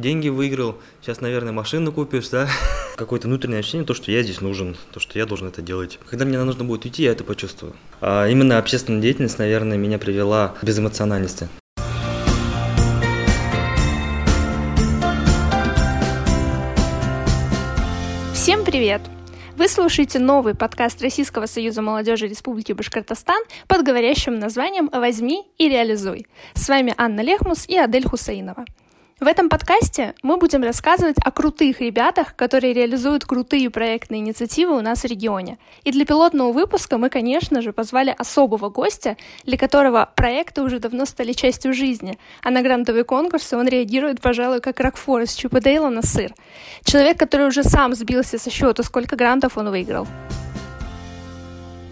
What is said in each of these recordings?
деньги выиграл, сейчас, наверное, машину купишь, да? Какое-то внутреннее ощущение, то, что я здесь нужен, то, что я должен это делать. Когда мне нужно будет уйти, я это почувствую. А именно общественная деятельность, наверное, меня привела к безэмоциональности. Всем привет! Вы слушаете новый подкаст Российского союза молодежи Республики Башкортостан под говорящим названием «Возьми и реализуй». С вами Анна Лехмус и Адель Хусаинова. В этом подкасте мы будем рассказывать о крутых ребятах, которые реализуют крутые проектные инициативы у нас в регионе. И для пилотного выпуска мы, конечно же, позвали особого гостя, для которого проекты уже давно стали частью жизни, а на грантовые конкурсы он реагирует, пожалуй, как Рокфор из Чипа Дейла на сыр. Человек, который уже сам сбился со счета, сколько грантов он выиграл.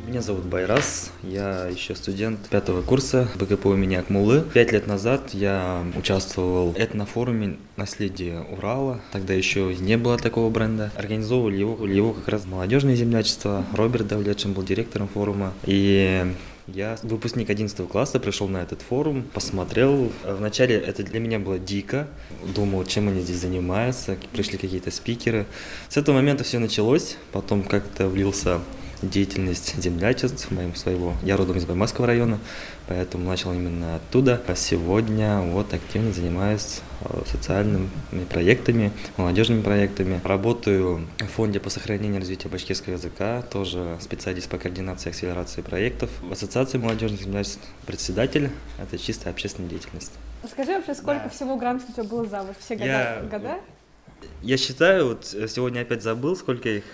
Меня зовут Байрас, я еще студент пятого курса БГП у меня Акмулы. Пять лет назад я участвовал в этнофоруме «Наследие Урала». Тогда еще не было такого бренда. Организовывали его, его как раз молодежное землячество. Роберт Давлетшин был директором форума. И я выпускник 11 класса, пришел на этот форум, посмотрел. Вначале это для меня было дико. Думал, чем они здесь занимаются. Пришли какие-то спикеры. С этого момента все началось. Потом как-то влился деятельность землячеств моим своего. Я родом из Баймакского района, поэтому начал именно оттуда. А сегодня вот активно занимаюсь э, социальными проектами, молодежными проектами. Работаю в фонде по сохранению и развитию башкирского языка, тоже специалист по координации и акселерации проектов. В Ассоциации молодежных землячеств председатель. Это чистая общественная деятельность. Скажи вообще, сколько да. всего грантов у тебя было за вот все года? Я, года? Я считаю, вот сегодня опять забыл, сколько их.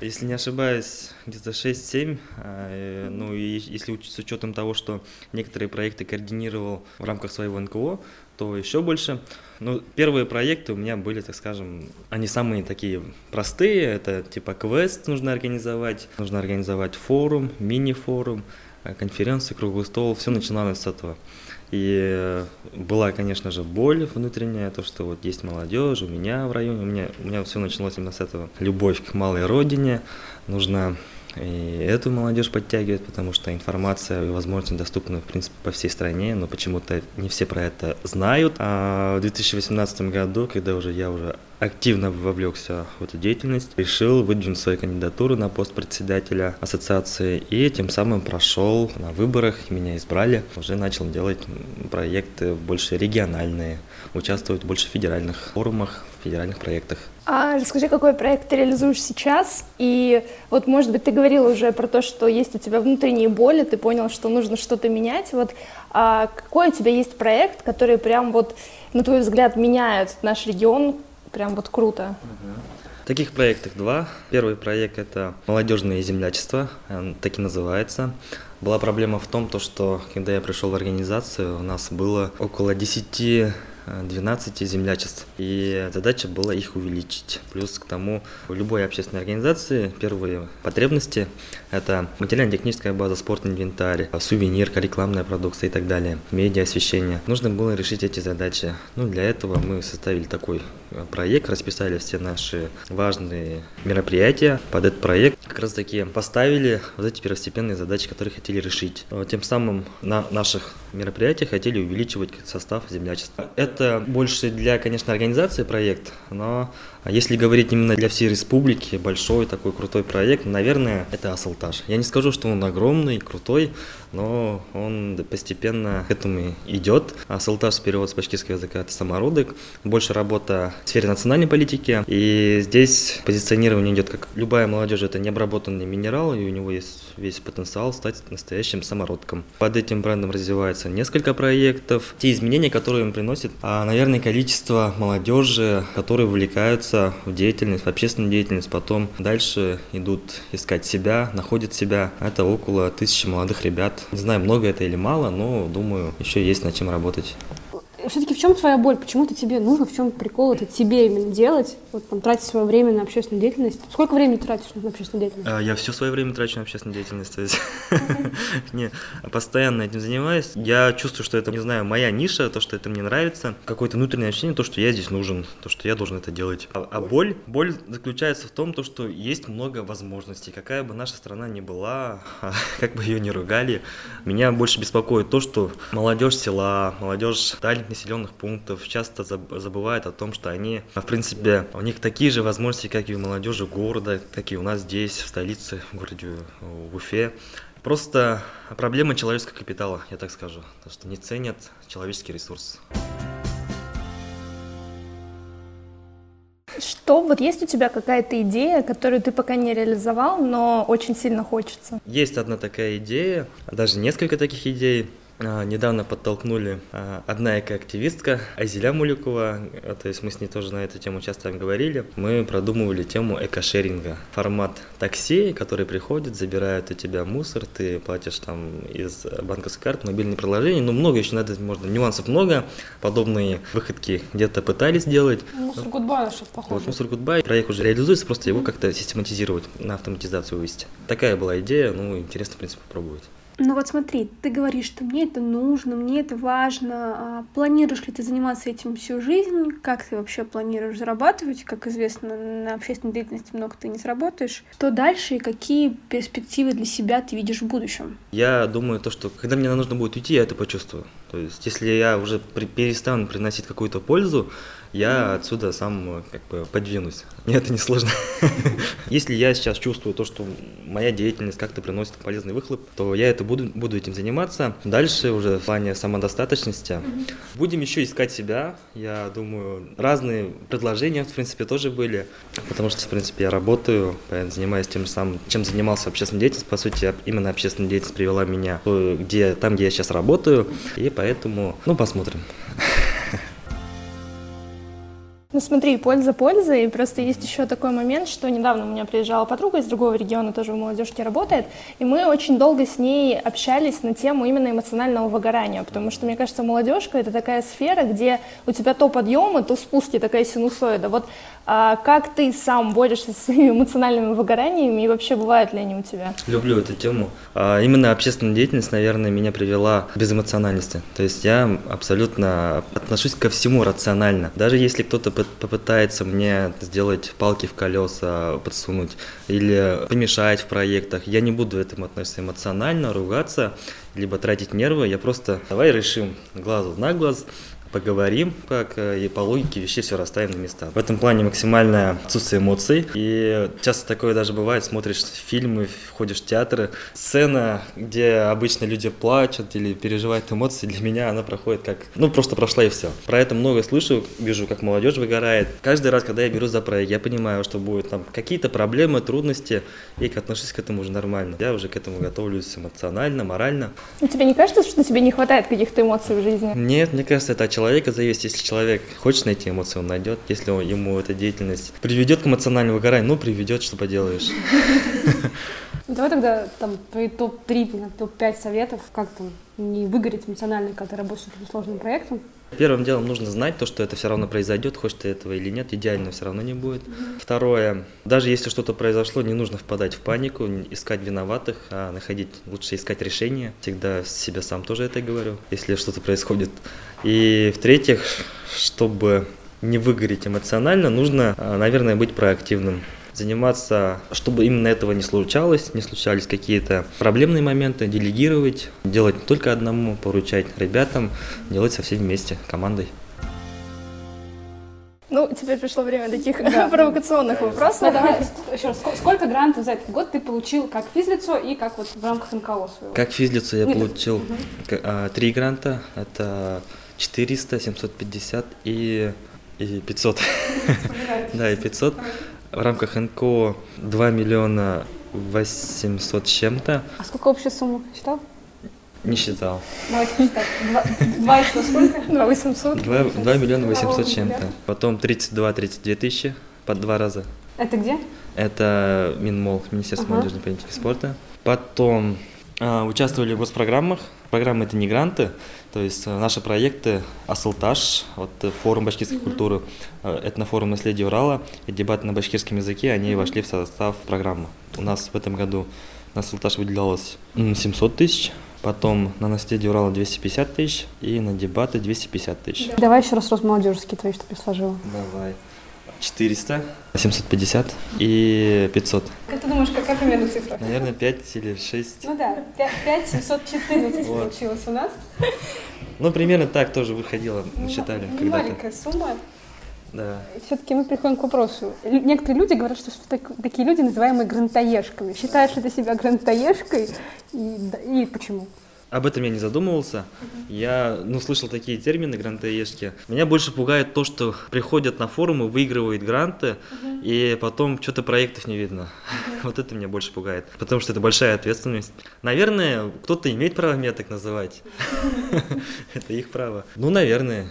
А, если не ошибаюсь, где-то 6-7. А, ну и если с учетом того, что некоторые проекты координировал в рамках своего НКО, то еще больше. Ну, первые проекты у меня были, так скажем, они самые такие простые. Это типа квест нужно организовать, нужно организовать форум, мини-форум, э, конференцию, круглый стол. Все начиналось с этого. И была, конечно же, боль внутренняя, то, что вот есть молодежь у меня в районе, у меня, у меня все началось именно с этого. Любовь к малой родине, нужно и эту молодежь подтягивать, потому что информация и возможности доступны, в принципе, по всей стране, но почему-то не все про это знают. А в 2018 году, когда уже я уже активно вовлекся в эту деятельность, решил выдвинуть свою кандидатуру на пост председателя ассоциации и тем самым прошел на выборах, меня избрали, уже начал делать проекты больше региональные, участвовать больше в федеральных форумах, в федеральных проектах. А расскажи, какой проект ты реализуешь сейчас? И вот, может быть, ты говорил уже про то, что есть у тебя внутренние боли, ты понял, что нужно что-то менять. Вот а какой у тебя есть проект, который прям вот, на твой взгляд, меняет наш регион прям вот круто? Таких проектов два. Первый проект – это молодежное землячество, так и называется. Была проблема в том, то, что когда я пришел в организацию, у нас было около 10 12 землячеств. И задача была их увеличить. Плюс к тому, в любой общественной организации первые потребности – это материально-техническая база, спортный инвентарь, сувенирка, рекламная продукция и так далее, медиа освещение. Нужно было решить эти задачи. Ну, для этого мы составили такой проект, расписали все наши важные мероприятия под этот проект. Как раз таки поставили вот эти первостепенные задачи, которые хотели решить. Тем самым на наших мероприятиях хотели увеличивать состав землячества. Это больше для, конечно, организации проект, но если говорить именно для всей республики, большой такой крутой проект, наверное, это Асалтаж. Я не скажу, что он огромный, крутой, но он постепенно к этому идет. Асалтаж, перевод с башкирского языка, это самородок. Больше работа в сфере национальной политики, и здесь позиционирование идет как любая молодежь, это необработанный минерал, и у него есть весь потенциал стать настоящим самородком. Под этим брендом развивается несколько проектов. Те изменения, которые он приносит, а, наверное, количество молодежи, которые увлекаются в деятельность, в общественную деятельность, потом дальше идут искать себя, находят себя. Это около тысячи молодых ребят. Не знаю, много это или мало, но думаю, еще есть над чем работать все-таки в чем твоя боль? Почему это тебе нужно? В чем прикол это тебе именно делать? Вот там тратить свое время на общественную деятельность. Сколько времени ты тратишь на общественную деятельность? А, я все свое время трачу на общественную деятельность. То есть не, постоянно этим занимаюсь. Я чувствую, что это, не знаю, моя ниша, то, что это мне нравится. Какое-то внутреннее ощущение, то, что я здесь нужен, то, что я должен это делать. А, а боль? Боль заключается в том, то, что есть много возможностей. Какая бы наша страна ни была, как бы ее ни ругали, меня больше беспокоит то, что молодежь села, молодежь дальних населенных пунктов, часто забывают о том, что они, в принципе, у них такие же возможности, как и у молодежи города, как и у нас здесь, в столице, в городе в Уфе. Просто проблема человеческого капитала, я так скажу, то, что не ценят человеческий ресурс. Что, вот есть у тебя какая-то идея, которую ты пока не реализовал, но очень сильно хочется? Есть одна такая идея, даже несколько таких идей. А, недавно подтолкнули а, одна экоактивистка Азиля Мулюкова, а, то есть мы с ней тоже на эту тему часто говорили. Мы продумывали тему экошеринга. Формат такси, который приходит, забирает у тебя мусор, ты платишь там из банковской карты, мобильные приложения, ну много еще надо, можно, нюансов много. Подобные выходки где-то пытались сделать. Мусор Goodbye что похоже. Вот Мусор Goodbye, проект уже реализуется, просто его как-то систематизировать, на автоматизацию вывести. Такая была идея, ну интересно, в принципе, попробовать. Ну вот смотри, ты говоришь, что мне это нужно, мне это важно. А планируешь ли ты заниматься этим всю жизнь? Как ты вообще планируешь зарабатывать? Как известно, на общественной деятельности много ты не сработаешь. Что дальше и какие перспективы для себя ты видишь в будущем? Я думаю, то, что когда мне нужно будет уйти, я это почувствую. То есть, если я уже перестану приносить какую-то пользу, я отсюда сам как бы подвинусь. Мне это не сложно. Если я сейчас чувствую то, что моя деятельность как-то приносит полезный выхлоп, то я это буду, буду этим заниматься. Дальше уже в плане самодостаточности. Будем еще искать себя. Я думаю, разные предложения, в принципе, тоже были. Потому что, в принципе, я работаю, занимаюсь тем же самым, чем занимался общественной деятельностью. По сути, именно общественная деятельность привела меня где, там, где я сейчас работаю. И поэтому, ну, посмотрим. Ну смотри, польза пользой. Просто есть еще такой момент, что недавно у меня приезжала подруга из другого региона, тоже в молодежке работает, и мы очень долго с ней общались на тему именно эмоционального выгорания, потому что, мне кажется, молодежка — это такая сфера, где у тебя то подъемы, то спуски, такая синусоида. Вот а как ты сам борешься с эмоциональными выгораниями и вообще бывают ли они у тебя? Люблю эту тему. А, именно общественная деятельность, наверное, меня привела к безэмоциональности. То есть я абсолютно отношусь ко всему рационально. Даже если кто-то попытается мне сделать палки в колеса, подсунуть или помешать в проектах, я не буду этому относиться эмоционально, ругаться, либо тратить нервы. Я просто давай решим глазу на глаз, поговорим, как э, и по логике вещей все расставим на места. В этом плане максимальное отсутствие эмоций. И часто такое даже бывает, смотришь фильмы, ходишь в театры, сцена, где обычно люди плачут или переживают эмоции, для меня она проходит как, ну, просто прошла и все. Про это много слышу, вижу, как молодежь выгорает. Каждый раз, когда я беру за проект, я понимаю, что будут там какие-то проблемы, трудности, и отношусь к этому уже нормально. Я уже к этому готовлюсь эмоционально, морально. Но тебе не кажется, что тебе не хватает каких-то эмоций в жизни? Нет, мне кажется, это человека зависит. Если человек хочет найти эмоции, он найдет. Если он, ему эта деятельность приведет к эмоциональному выгоранию, ну, приведет, что поделаешь. Давай тогда там твои топ-3, топ-5 советов, как там не выгореть эмоционально, когда работаешь этим сложным проектом. Первым делом нужно знать то, что это все равно произойдет, хочешь ты этого или нет, идеально все равно не будет. Второе, даже если что-то произошло, не нужно впадать в панику, искать виноватых, а находить, лучше искать решение. Всегда себе сам тоже это говорю, если что-то происходит. И в-третьих, чтобы не выгореть эмоционально, нужно, а, наверное, быть проактивным заниматься, чтобы именно этого не случалось, не случались какие-то проблемные моменты, делегировать, делать не только одному, поручать ребятам, делать со всеми вместе, командой. Ну, теперь пришло время таких да. провокационных вопросов. Ну, давай еще раз. Сколько грантов за этот год ты получил как физлицо и как вот в рамках НКО своего? Как физлицо я Нет. получил угу. три гранта. Это 400, 750 и, и 500. Да, и 500. В рамках НКО 2 миллиона 800 с чем-то. А сколько общая сумма? Считал? Не считал. Давайте считать. Два еще сколько? Два 800. 2, 2 миллиона 800 с чем-то. Потом 32-32 тысячи по два раза. Это где? Это Минмол, Министерство молодежной политики и спорта. Потом а, участвовали в госпрограммах. Программы это не гранты, то есть э, наши проекты Асылташ, вот э, форум башкирской mm-hmm. культуры, э, этнофорум наследия Урала и дебаты на башкирском языке, они mm-hmm. вошли в состав программы. У нас в этом году на Асылташ выделялось 700 тысяч, потом на наследие Урала 250 тысяч и на дебаты 250 тысяч. Давай еще раз Росмолодежский твои, чтобы я сложила. Давай. 400, 750 и 500. Как ты думаешь, какая примерно цифра? Наверное, 5 или 6. Ну да, 5 714 Вот. получилось у нас. Ну, примерно так тоже выходило, Ну, считали не когда-то. маленькая сумма. Да. Все-таки мы приходим к вопросу. Некоторые люди говорят, что так- такие люди называемые грантоежками. Считаешь ли ты себя грантоежкой? И, и почему? Об этом я не задумывался. Я, ну, слышал такие термины грантоежки. Меня больше пугает то, что приходят на форумы, выигрывают гранты, и потом что-то проектов не видно. Вот это меня больше пугает. Потому что это большая ответственность. Наверное, кто-то имеет право меня так называть. Это их право. Ну, наверное.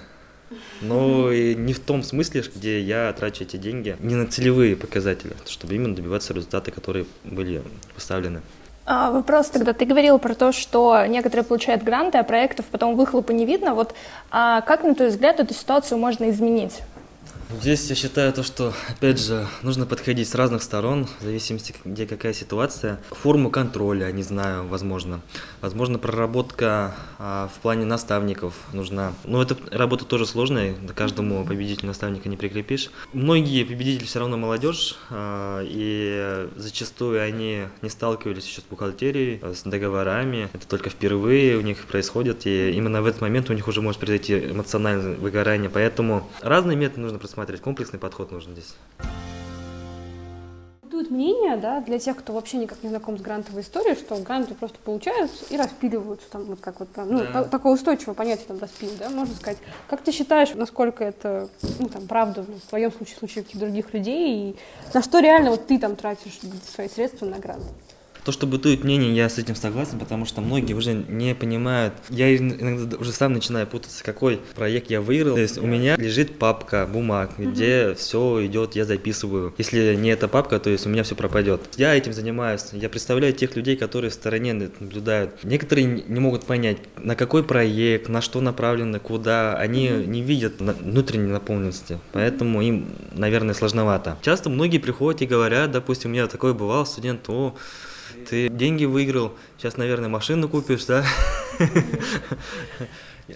Но и не в том смысле, где я трачу эти деньги, не на целевые показатели, чтобы именно добиваться результата, которые были поставлены. А, Вопрос тогда. Ты говорил про то, что некоторые получают гранты, а проектов потом выхлопа не видно. Вот а как, на твой взгляд, эту ситуацию можно изменить? Здесь я считаю то, что, опять же, нужно подходить с разных сторон, в зависимости, где какая ситуация. Форму контроля, не знаю, возможно. Возможно, проработка а, в плане наставников нужна. Но эта работа тоже сложная, каждому победителю наставника не прикрепишь. Многие победители все равно молодежь, а, и зачастую они не сталкивались еще с бухгалтерией, а, с договорами. Это только впервые у них происходит, и именно в этот момент у них уже может произойти эмоциональное выгорание. Поэтому разные методы нужно просматривать, комплексный подход нужен здесь. Бытует мнение, да, для тех, кто вообще никак не знаком с грантовой историей, что гранты просто получаются и распиливаются, там, вот как вот, прям, ну, Да. та- такое устойчивое понятие, там, распил, да, можно сказать. Как ты считаешь, насколько это, ну, там, правда, в твоем случае, в случае каких-то других людей, и на что реально вот ты там тратишь свои средства на грант? То, что бытует мнение, я с этим согласен, потому что многие уже не понимают. Я ин- иногда уже сам начинаю путаться, какой проект я выиграл. То есть у меня лежит папка бумаг, где все идет, я записываю. Если не эта папка, то есть у меня все пропадет. Я этим занимаюсь. Я представляю тех людей, которые в стороне наблюдают. Некоторые не могут понять, на какой проект, на что направлено, куда. Они не видят внутренней наполненности, поэтому им, наверное, сложновато. Часто многие приходят и говорят, допустим, у меня такое бывало, студент, о, ты деньги выиграл, сейчас, наверное, машину купишь, да?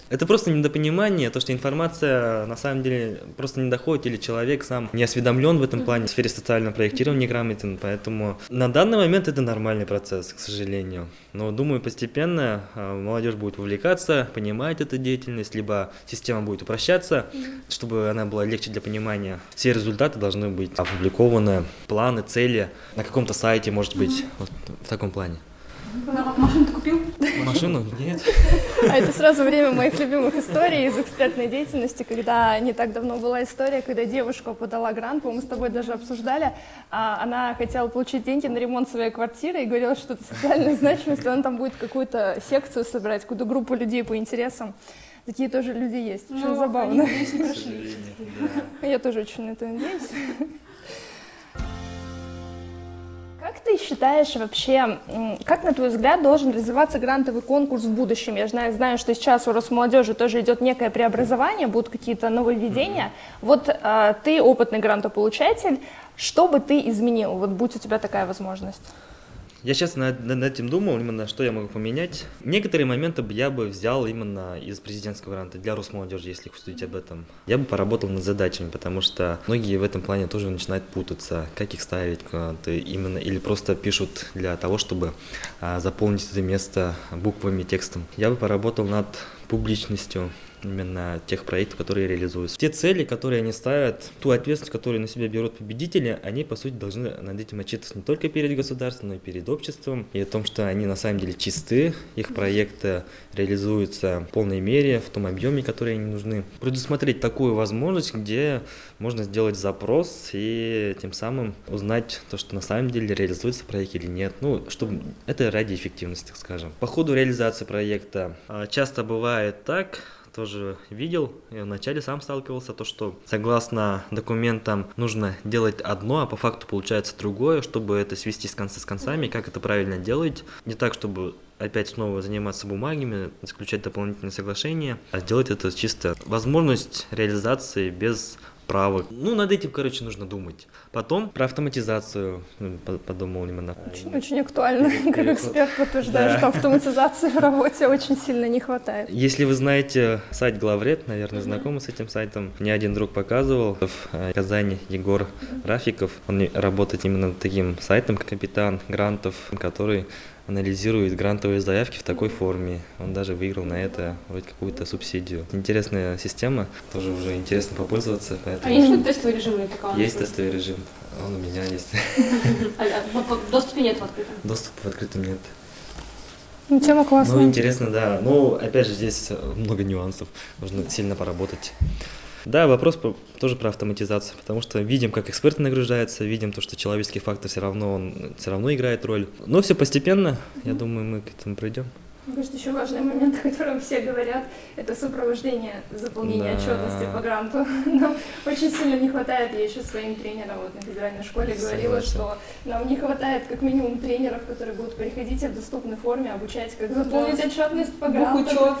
Это просто недопонимание, то, что информация на самом деле просто не доходит, или человек сам не осведомлен в этом плане, в сфере социального проектирования неграмотен, поэтому на данный момент это нормальный процесс, к сожалению. Но думаю, постепенно а, молодежь будет вовлекаться, понимать эту деятельность, либо система будет упрощаться, чтобы она была легче для понимания. Все результаты должны быть опубликованы, планы, цели на каком-то сайте, может быть, вот в таком плане. Машину ты купил? Машину? Нет. А это сразу время моих любимых историй из экспертной деятельности, когда не так давно была история, когда девушка подала грант, по-моему, с тобой даже обсуждали, а она хотела получить деньги на ремонт своей квартиры и говорила, что это социальная значимость, она там будет какую-то секцию собирать, какую-то группу людей по интересам. Такие тоже люди есть. Очень Ну, забавно. они, не прошли. Я тоже очень на это надеюсь. Как ты считаешь вообще, как на твой взгляд должен развиваться грантовый конкурс в будущем? Я знаю, знаю что сейчас у Росмолодежи тоже идет некое преобразование, будут какие-то нововведения. Вот а, ты опытный грантополучатель, что бы ты изменил, вот будь у тебя такая возможность? Я сейчас над, над этим думал, именно что я могу поменять. Некоторые моменты я бы взял именно из президентского гранта для Росмолодежи, если судить об этом. Я бы поработал над задачами, потому что многие в этом плане тоже начинают путаться, как их ставить гранты именно, или просто пишут для того, чтобы а, заполнить это место буквами, текстом. Я бы поработал над публичностью именно тех проектов, которые реализуются. Те цели, которые они ставят, ту ответственность, которую на себя берут победители, они, по сути, должны над этим отчитываться не только перед государством, но и перед обществом. И о том, что они на самом деле чисты, их проекты реализуются в полной мере, в том объеме, который они нужны. Предусмотреть такую возможность, где можно сделать запрос и тем самым узнать то, что на самом деле реализуется проект или нет. Ну, чтобы это ради эффективности, так скажем. По ходу реализации проекта а, часто бывает так, тоже видел, я вначале сам сталкивался, то что согласно документам нужно делать одно, а по факту получается другое, чтобы это свести с конца с концами, как это правильно делать. Не так, чтобы опять снова заниматься бумагами, заключать дополнительные соглашения, а сделать это чисто возможность реализации без правок. Ну, над этим, короче, нужно думать. Потом про автоматизацию ну, подумал именно. Очень, очень актуально. Как эксперт подтверждаю, да. что автоматизации в работе очень сильно не хватает. Если вы знаете сайт Главред, наверное, знакомы с этим сайтом. Мне один друг показывал в э, Казани Егор. Рафиков. Он работает именно таким сайтом, капитан грантов, который анализирует грантовые заявки в такой форме. Он даже выиграл на это вроде какую-то субсидию. Интересная система, тоже уже интересно попользоваться. Поэтому... А есть тестовый режим или Есть тестовый режим, он у меня есть. А, а доступа нет в открытом? Доступа в открытом нет. Ну, тема классная. Ну, интересно, да. Ну, опять же, здесь много нюансов. Нужно сильно поработать. Да, вопрос тоже про автоматизацию, потому что видим, как эксперты нагружаются, видим то, что человеческий фактор все равно, он все равно играет роль. Но все постепенно, я думаю, мы к этому придем. Мне кажется, еще важный момент, о котором все говорят, это сопровождение заполнения да. отчетности по гранту. Нам очень сильно не хватает, я еще своим тренером вот на федеральной школе говорила, Согласен. что нам не хватает как минимум тренеров, которые будут приходить в доступной форме, обучать, как заполнить да. отчетность по гранту. Бухучет.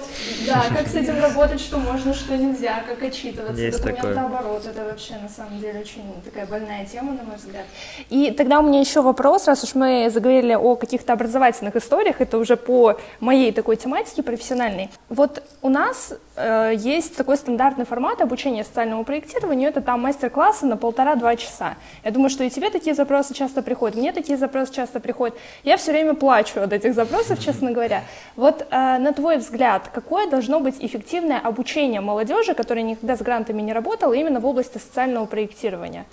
Да, как с этим работать, что можно, что нельзя, как отчитываться, Есть документооборот. Это вообще на самом деле очень такая больная тема, на мой взгляд. И тогда у меня еще вопрос, раз уж мы заговорили о каких-то образовательных историях, это уже по моей такой тематики профессиональной. Вот у нас э, есть такой стандартный формат обучения социальному проектированию, это там мастер-классы на полтора-два часа. Я думаю, что и тебе такие запросы часто приходят, мне такие запросы часто приходят. Я все время плачу от этих запросов, честно говоря. Вот э, на твой взгляд, какое должно быть эффективное обучение молодежи, которая никогда с грантами не работала, именно в области социального проектирования?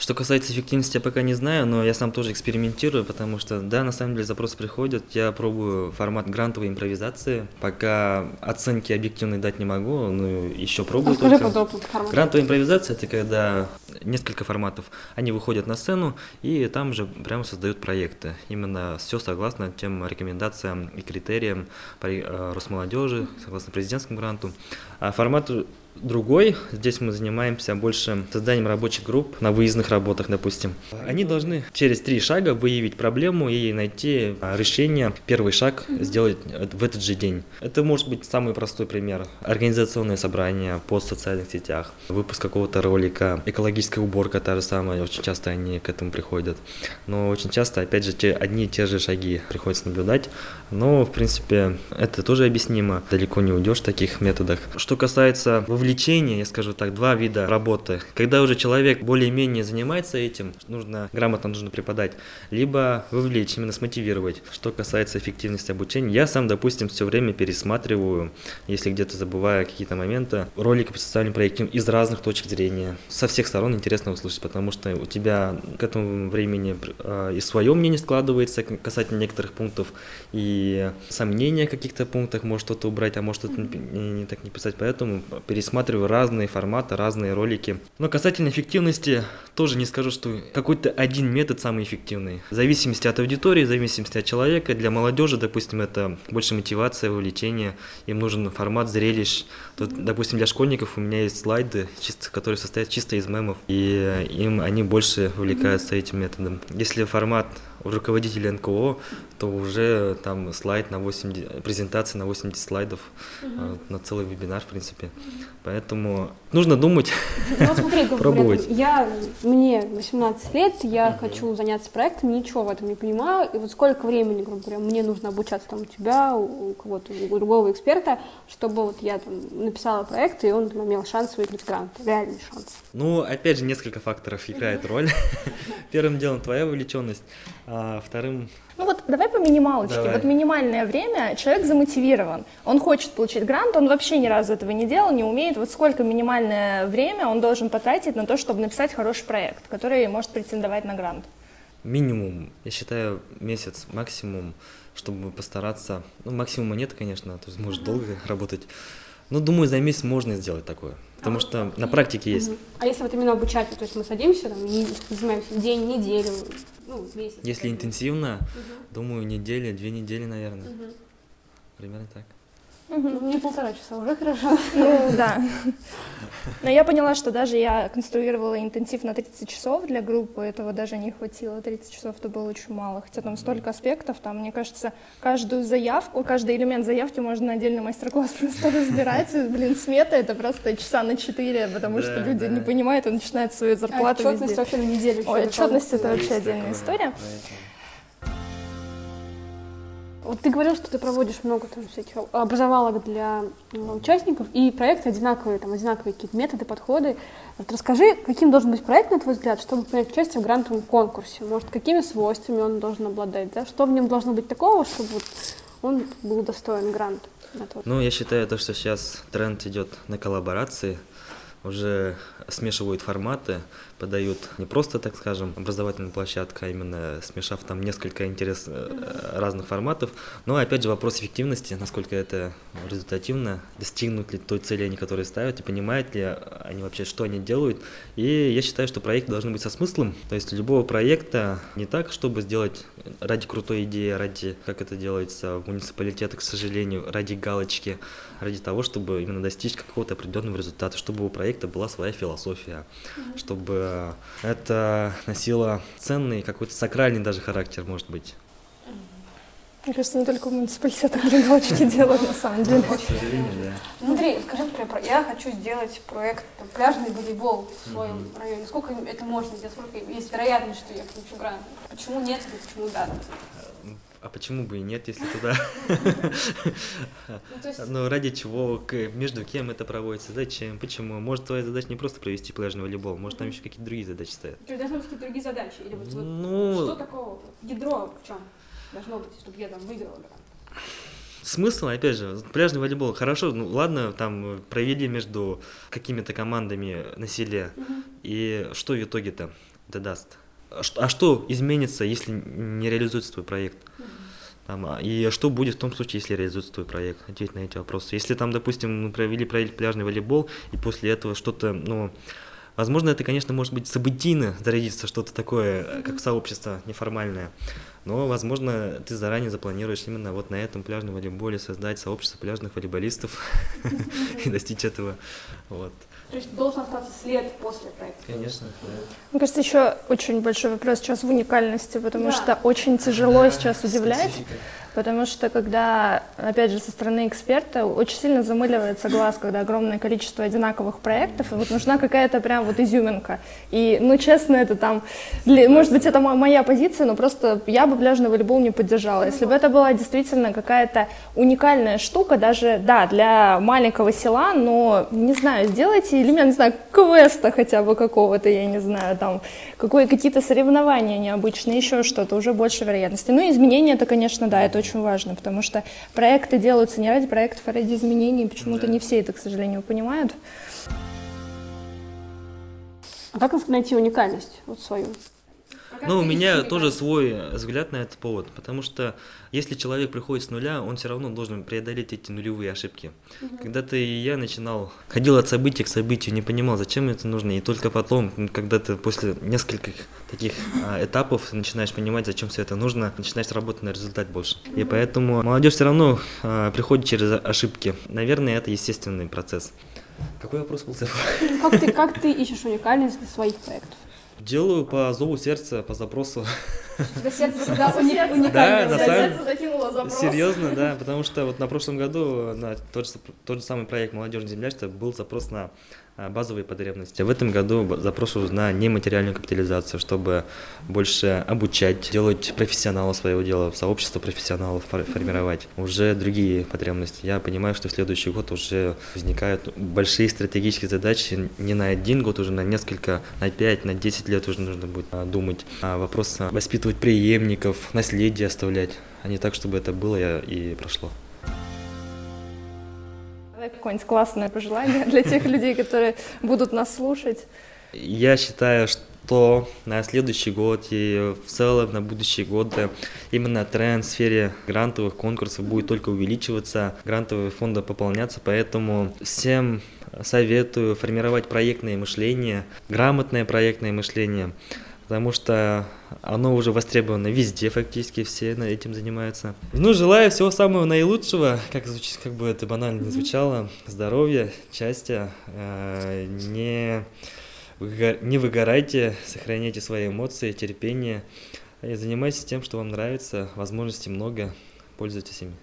Что касается эффективности, я пока не знаю, но я сам тоже экспериментирую, потому что, да, на самом деле запросы приходят, я пробую формат грантовой импровизации, пока оценки объективные дать не могу, но еще пробую Расскажи только. подробно формат. Грантовая импровизация – это когда несколько форматов, они выходят на сцену и там же прямо создают проекты. Именно все согласно тем рекомендациям и критериям э, Росмолодежи, согласно президентскому гранту. А формат другой. Здесь мы занимаемся больше созданием рабочих групп на выездных работах, допустим. Они должны через три шага выявить проблему и найти а, решение. Первый шаг сделать в этот же день. Это может быть самый простой пример. Организационное собрание, пост в социальных сетях, выпуск какого-то ролика, экологическая уборка та же самая. Очень часто они к этому приходят. Но очень часто, опять же, те, одни и те же шаги приходится наблюдать. Но, в принципе, это тоже объяснимо. Далеко не уйдешь в таких методах. Что касается вовлечения, я скажу так, два вида работы. Когда уже человек более-менее занимается этим, нужно грамотно нужно преподать, либо вовлечь, именно смотивировать. Что касается эффективности обучения, я сам, допустим, все время пересматриваю, если где-то забываю какие-то моменты, ролики по социальным проектам из разных точек зрения. Со всех сторон интересно услышать, потому что у тебя к этому времени э, и свое мнение складывается касательно некоторых пунктов, и сомнения в каких-то пунктах, может что-то убрать, а может что-то не, не так не писать, поэтому пересматриваю пересматриваю разные форматы, разные ролики. Но касательно эффективности, тоже не скажу, что какой-то один метод самый эффективный. В зависимости от аудитории, в зависимости от человека. Для молодежи, допустим, это больше мотивация, вовлечение. Им нужен формат зрелищ. Тут, допустим, для школьников у меня есть слайды, чисто, которые состоят чисто из мемов. И им они больше увлекаются этим методом. Если формат руководителя НКО, то уже там слайд на 80, презентация на 80 слайдов, угу. на целый вебинар, в принципе. Поэтому нужно думать, ну, смотри, пробовать. Я, мне 18 лет, я угу. хочу заняться проектом, ничего в этом не понимаю. И вот сколько времени, грубо говоря, мне нужно обучаться там у тебя, у кого-то, у другого эксперта, чтобы вот я там написала проект, и он там, имел шанс выиграть грант, реальный шанс. Ну, опять же, несколько факторов играет роль. Первым делом твоя вовлеченность, а вторым... Ну вот давай по минималочке. Давай. Вот минимальное время, человек замотивирован, он хочет получить грант, он вообще ни разу этого не делал, не умеет. Вот сколько минимальное время он должен потратить на то, чтобы написать хороший проект, который может претендовать на грант? Минимум, я считаю, месяц максимум, чтобы постараться. Ну, максимума нет, конечно, то есть может долго работать. Но думаю, за месяц можно сделать такое. Потому а что на практике есть. А если вот именно обучать, то есть мы садимся, там, и занимаемся день, неделю, ну, месяц. Если интенсивно, угу. думаю, неделя, две недели, наверное. Угу. Примерно так. Ну, мне полтора часа уже хорошо. Ну, да. Но я поняла, что даже я конструировала интенсив на 30 часов для группы, этого даже не хватило. 30 часов это было очень мало, хотя там столько аспектов, там, мне кажется, каждую заявку, каждый элемент заявки можно на отдельный мастер-класс просто разбирать. Блин, смета это просто часа на 4, потому что люди не понимают и начинают свою зарплату а отчетность вообще на неделю. Ой, отчетность это вообще отдельная история. Вот ты говорил, что ты проводишь много там всяких образовалок для ну, участников, и проекты одинаковые, там одинаковые какие-то методы, подходы. Вот расскажи, каким должен быть проект, на твой взгляд, чтобы принять участие в грантовом конкурсе? Может, какими свойствами он должен обладать, да? Что в нем должно быть такого, чтобы вот он был достоин гранта? Ну, я считаю, то, что сейчас тренд идет на коллаборации, уже смешивают форматы, подают не просто, так скажем, образовательная площадка, а именно смешав там несколько интерес э, разных форматов. Но опять же вопрос эффективности, насколько это результативно, достигнут ли той цели они, которые ставят, и понимают ли они вообще, что они делают. И я считаю, что проекты должны быть со смыслом. То есть любого проекта не так, чтобы сделать ради крутой идеи, ради, как это делается в муниципалитетах, к сожалению, ради галочки, ради того, чтобы именно достичь какого-то определенного результата, чтобы у проекта была своя философия, чтобы это носило ценный, какой-то сакральный даже характер, может быть. Мне кажется, не только в муниципалитетах галочки делают, на самом деле. Смотри, скажи, например, я хочу сделать проект пляжный волейбол в своем районе. Сколько это можно сделать? Сколько есть вероятность, что я получу грант? Почему нет или почему да? А почему бы и нет, если туда? Ну, ради чего, между кем это проводится, зачем, почему? Может, твоя задача не просто провести пляжный волейбол, может, там еще какие-то другие задачи стоят. То есть должны быть какие-то другие задачи? Или вот ну, что такого? Ядро в чем должно быть, чтобы я там выиграла? Смысл, опять же, пляжный волейбол, хорошо, ну ладно, там провели между какими-то командами на селе, и что в итоге-то это даст? А, а что изменится, если не реализуется твой проект? Там, а, и что будет в том случае, если реализуется твой проект? Ответь на эти вопросы. Если там, допустим, мы провели, пляжный волейбол, и после этого что-то, ну, возможно, это, конечно, может быть событийно зародиться, что-то такое, как сообщество неформальное. Но, возможно, ты заранее запланируешь именно вот на этом пляжном волейболе создать сообщество пляжных волейболистов и достичь этого. Вот. То есть должен остаться след после проекта. Конечно, да. Мне кажется, еще очень большой вопрос сейчас в уникальности, потому да. что очень тяжело да, сейчас удивлять. Специфика. Потому что когда, опять же, со стороны эксперта очень сильно замыливается глаз, когда огромное количество одинаковых проектов, и вот нужна какая-то прям вот изюминка. И, ну, честно, это там, для, может быть, это моя позиция, но просто я бы пляжный волейбол не поддержала. Если бы это была действительно какая-то уникальная штука, даже, да, для маленького села, но, не знаю, сделайте элемент, не знаю, квеста хотя бы какого-то, я не знаю, там, какое, какие-то соревнования необычные, еще что-то, уже больше вероятности. Ну, изменения это, конечно, да, это очень важно, потому что проекты делаются не ради проектов, а ради изменений. Почему-то да. не все это, к сожалению, понимают. А как найти уникальность вот свою? Ну, у меня тоже свой взгляд на этот повод, потому что если человек приходит с нуля, он все равно должен преодолеть эти нулевые ошибки. Угу. Когда-то и я начинал, ходил от события к событию, не понимал, зачем это нужно, и только потом, когда ты после нескольких таких а, этапов начинаешь понимать, зачем все это нужно, начинаешь работать на результат больше. Угу. И поэтому молодежь все равно а, приходит через ошибки. Наверное, это естественный процесс. Какой вопрос был? Как ты, как ты ищешь уникальность для своих проектов? Делаю по зову сердца, по запросу. Да, сердце всегда уникально. Да, на самом Серьезно, да, потому что вот на прошлом году на тот же, тот же самый проект «Молодежь землячество» был запрос на базовые потребности. В этом году запрошую на нематериальную капитализацию, чтобы больше обучать, делать профессионала своего дела, сообщество профессионалов формировать. Уже другие потребности. Я понимаю, что в следующий год уже возникают большие стратегические задачи не на один год, уже на несколько, на пять, на десять лет уже нужно будет а, думать. А вопрос воспитывать преемников, наследие оставлять, а не так, чтобы это было и прошло какое-нибудь классное пожелание для тех людей, которые будут нас слушать? Я считаю, что на следующий год и в целом на будущие годы именно тренд в сфере грантовых конкурсов будет только увеличиваться, грантовые фонды пополняться, поэтому всем советую формировать проектное мышление, грамотное проектное мышление, потому что оно уже востребовано везде фактически, все этим занимаются. Ну, желаю всего самого наилучшего, как, звучит, как бы это банально не звучало, здоровья, счастья, э, не, не выгорайте, сохраняйте свои эмоции, терпение, и занимайтесь тем, что вам нравится, возможностей много, пользуйтесь ими.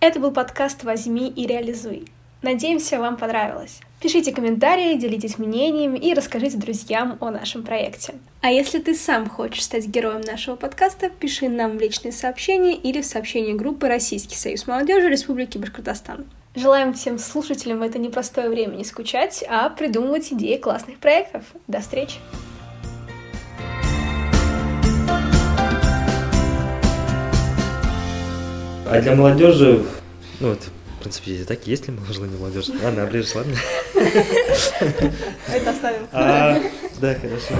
Это был подкаст «Возьми и реализуй». Надеемся, вам понравилось. Пишите комментарии, делитесь мнениями и расскажите друзьям о нашем проекте. А если ты сам хочешь стать героем нашего подкаста, пиши нам в личные сообщения или в сообщение группы «Российский союз молодежи Республики Башкортостан». Желаем всем слушателям в это непростое время не скучать, а придумывать идеи классных проектов. До встречи! А для молодежи, ну вот, в принципе, так есть ли желание молодежи? Ладно, оближешь, ладно? Это оставим. А, да, хорошо.